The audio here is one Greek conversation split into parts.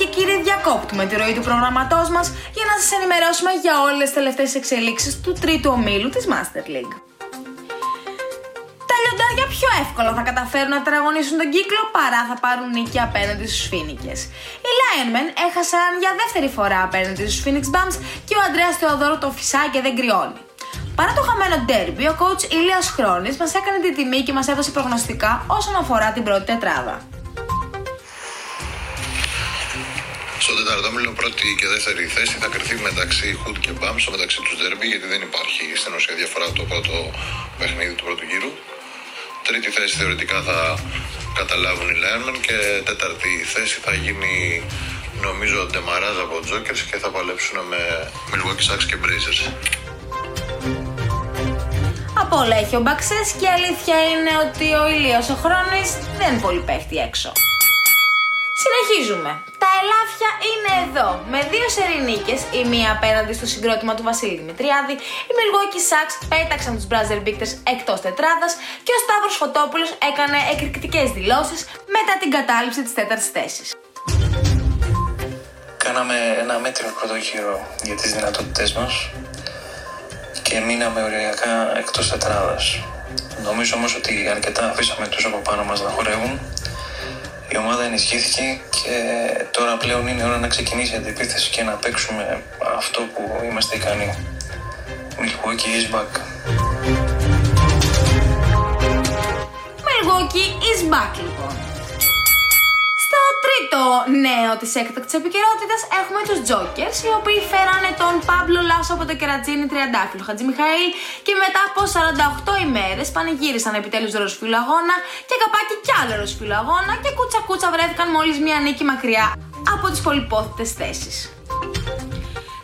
και κύριοι, διακόπτουμε τη ροή του προγραμματός μας για να σας ενημερώσουμε για όλες τις τελευταίες εξελίξεις του τρίτου ομίλου της Master League. Τα λιοντάρια πιο εύκολα θα καταφέρουν να τραγωνίσουν τον κύκλο παρά θα πάρουν νίκη απέναντι στους Φίνικες. Οι Lionmen έχασαν για δεύτερη φορά απέναντι στους Phoenix Bums και ο Αντρέα Θεοδόρου το φυσάει και δεν κρυώνει. Παρά το χαμένο ντέρμπι, ο coach Ηλίας Χρόνης μας έκανε την τιμή και μας έδωσε προγνωστικά όσον αφορά την πρώτη τετράδα. Στο τεταρτόμιλο πρώτη και δεύτερη θέση θα κρυθεί μεταξύ Χουτ και Μπαμ, στο μεταξύ τους Ντέρμπι, γιατί δεν υπάρχει στην ουσία διαφορά το πρώτο παιχνίδι του πρώτου γύρου. Τρίτη θέση θεωρητικά θα καταλάβουν οι Λέρμεν και τέταρτη θέση θα γίνει νομίζω ντεμαράζ από Τζόκερς και θα παλέψουν με Milwaukee Sacks και Blazers. Από όλα έχει ο Μπαξές και η αλήθεια είναι ότι ο Ηλίας ο Χρόνης δεν πολύ πέφτει έξω. Συνεχίζουμε. Τα ελάφια είναι εδώ. Με δύο σερινίκες, η μία απέναντι στο συγκρότημα του Βασίλη Δημητριάδη, οι Milwaukee Σάξ πέταξαν τους Brazzer Bicters εκτός τετράδας και ο Σταύρος Φωτόπουλος έκανε εκρηκτικές δηλώσεις μετά την κατάληψη της τέταρτης θέσης. Κάναμε ένα μέτριο πρώτο γύρο για τις δυνατότητές μας και μείναμε οριακά εκτός τετράδας. Νομίζω όμως ότι αρκετά αφήσαμε τους από πάνω μας να χορεύουν η ομάδα ενισχύθηκε και τώρα πλέον είναι ώρα να ξεκινήσει η αντιπίθεση και να παίξουμε αυτό που είμαστε ικανοί. Milwaukee is back. Milwaukee is back λοιπόν. Στο τρίτο νέο της έκτακτης επικαιρότητας έχουμε τους Jokers, οι οποίοι φέρανε τον Παύλο Λάσο από το κερατσίνι τριαντάφυλλο Χατζη Μιχαήλ και μετά από 48 ημέρες πανηγύρισαν επιτέλους ροσφύλλο αγώνα και καπάκι κι άλλο ροσφύλλο αγώνα και κούτσα κούτσα βρέθηκαν μόλις μια νίκη μακριά από τις πολυπόθητες θέσεις.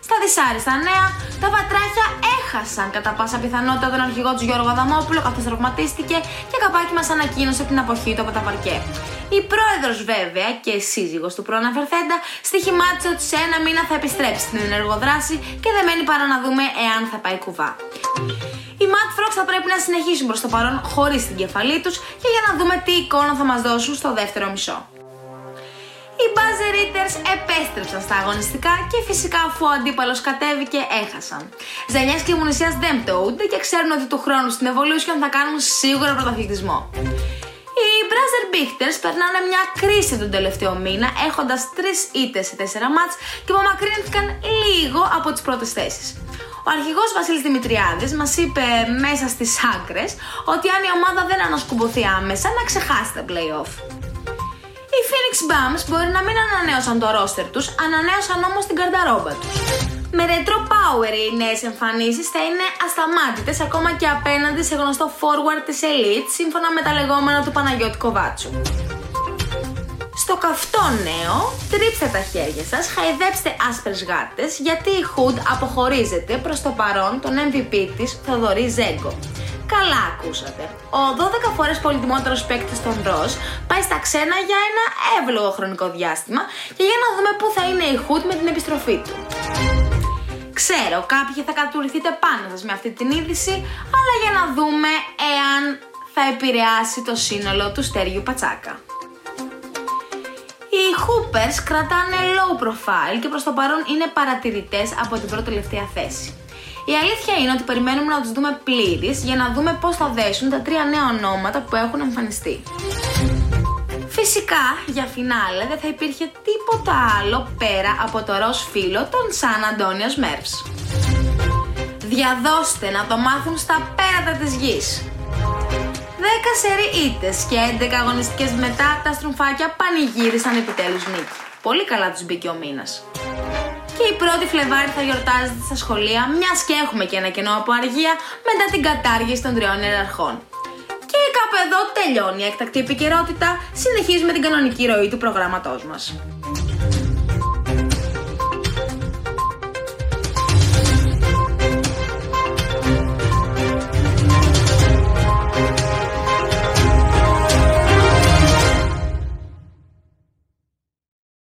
Στα δυσάριστα νέα, τα βατράχια έχασαν κατά πάσα πιθανότητα τον αρχηγό του Γιώργο Αδαμόπουλο καθώς τραυματίστηκε και καπάκι μας ανακοίνωσε την αποχή του από τα παρκέ. Η πρόεδρος, βέβαια, και σύζυγος του προαναφερθέντα, στοιχημάτισε ότι σε ένα μήνα θα επιστρέψει στην ενεργοδράση και δεν μένει παρά να δούμε εάν θα πάει κουβά. Οι Mad Frogs θα πρέπει να συνεχίσουν προς το παρόν χωρίς την κεφαλή τους και για να δούμε τι εικόνα θα μας δώσουν στο δεύτερο μισό. Οι Buzzer Eaters επέστρεψαν στα αγωνιστικά και φυσικά αφού ο αντίπαλος κατέβηκε έχασαν. Ζανιάς και Μουνισιάς δεν πτωούνται και ξέρουν ότι του χρόνου στην Evolution θα κάνουν σίγουρα πρωταθλητισμό. Οι Brazzer Bichters περνάνε μια κρίση τον τελευταίο μήνα έχοντας 3 ήττες σε 4 μάτς και απομακρύνθηκαν λίγο από τις πρώτες θέσεις. Ο αρχηγός Βασίλης Δημητριάδης μας είπε μέσα στις άκρες ότι αν η ομάδα δεν ανασκουμποθεί άμεσα να ξεχάσει τα playoff. Οι Phoenix Bums μπορεί να μην ανανέωσαν το roster τους, ανανέωσαν όμως την καρταρόμπα τους. Με retro power οι νέες εμφανίσεις θα είναι ασταμάτητες ακόμα και απέναντι σε γνωστό forward της Elite σύμφωνα με τα λεγόμενα του Παναγιώτη Κοβάτσου. Στο καυτό νέο, τρίψτε τα χέρια σας, χαϊδέψτε άσπρες γάτες γιατί η Hood αποχωρίζεται προς το παρόν τον MVP της Θοδωρή Ζέγκο. Καλά ακούσατε. Ο 12 φορές πολυτιμότερος παίκτης των Ροζ πάει στα ξένα για ένα εύλογο χρονικό διάστημα και για να δούμε πού θα είναι η Hood με την επιστροφή του. Ξέρω, κάποιοι θα κατουρηθείτε πάνω σας με αυτή την είδηση, αλλά για να δούμε εάν θα επηρεάσει το σύνολο του Στέργιου Πατσάκα. Οι Hoopers κρατάνε low profile και προς το παρόν είναι παρατηρητές από την πρώτη τελευταία θέση. Η αλήθεια είναι ότι περιμένουμε να τους δούμε πλήρεις για να δούμε πώς θα δέσουν τα τρία νέα ονόματα που έχουν εμφανιστεί. Φυσικά, για φινάλε δεν θα υπήρχε τίποτα άλλο πέρα από το ροζ φύλλο των Σαν Αντώνιος Μέρβς. Διαδώστε να το μάθουν στα πέρατα της γης. 10 σερι ήττες και 11 αγωνιστικές μετά τα στρομφάκια πανηγύρισαν επιτέλους νίκη. Πολύ καλά τους μπήκε ο μήνας. Και η πρώτη Φλεβάρη θα γιορτάζεται στα σχολεία, μιας και έχουμε και ένα κενό από αργία μετά την κατάργηση των τριών ιεραρχών. Και κάπου εδώ τελειώνει η έκτακτη επικαιρότητα. Συνεχίζουμε την κανονική ροή του προγράμματός μας.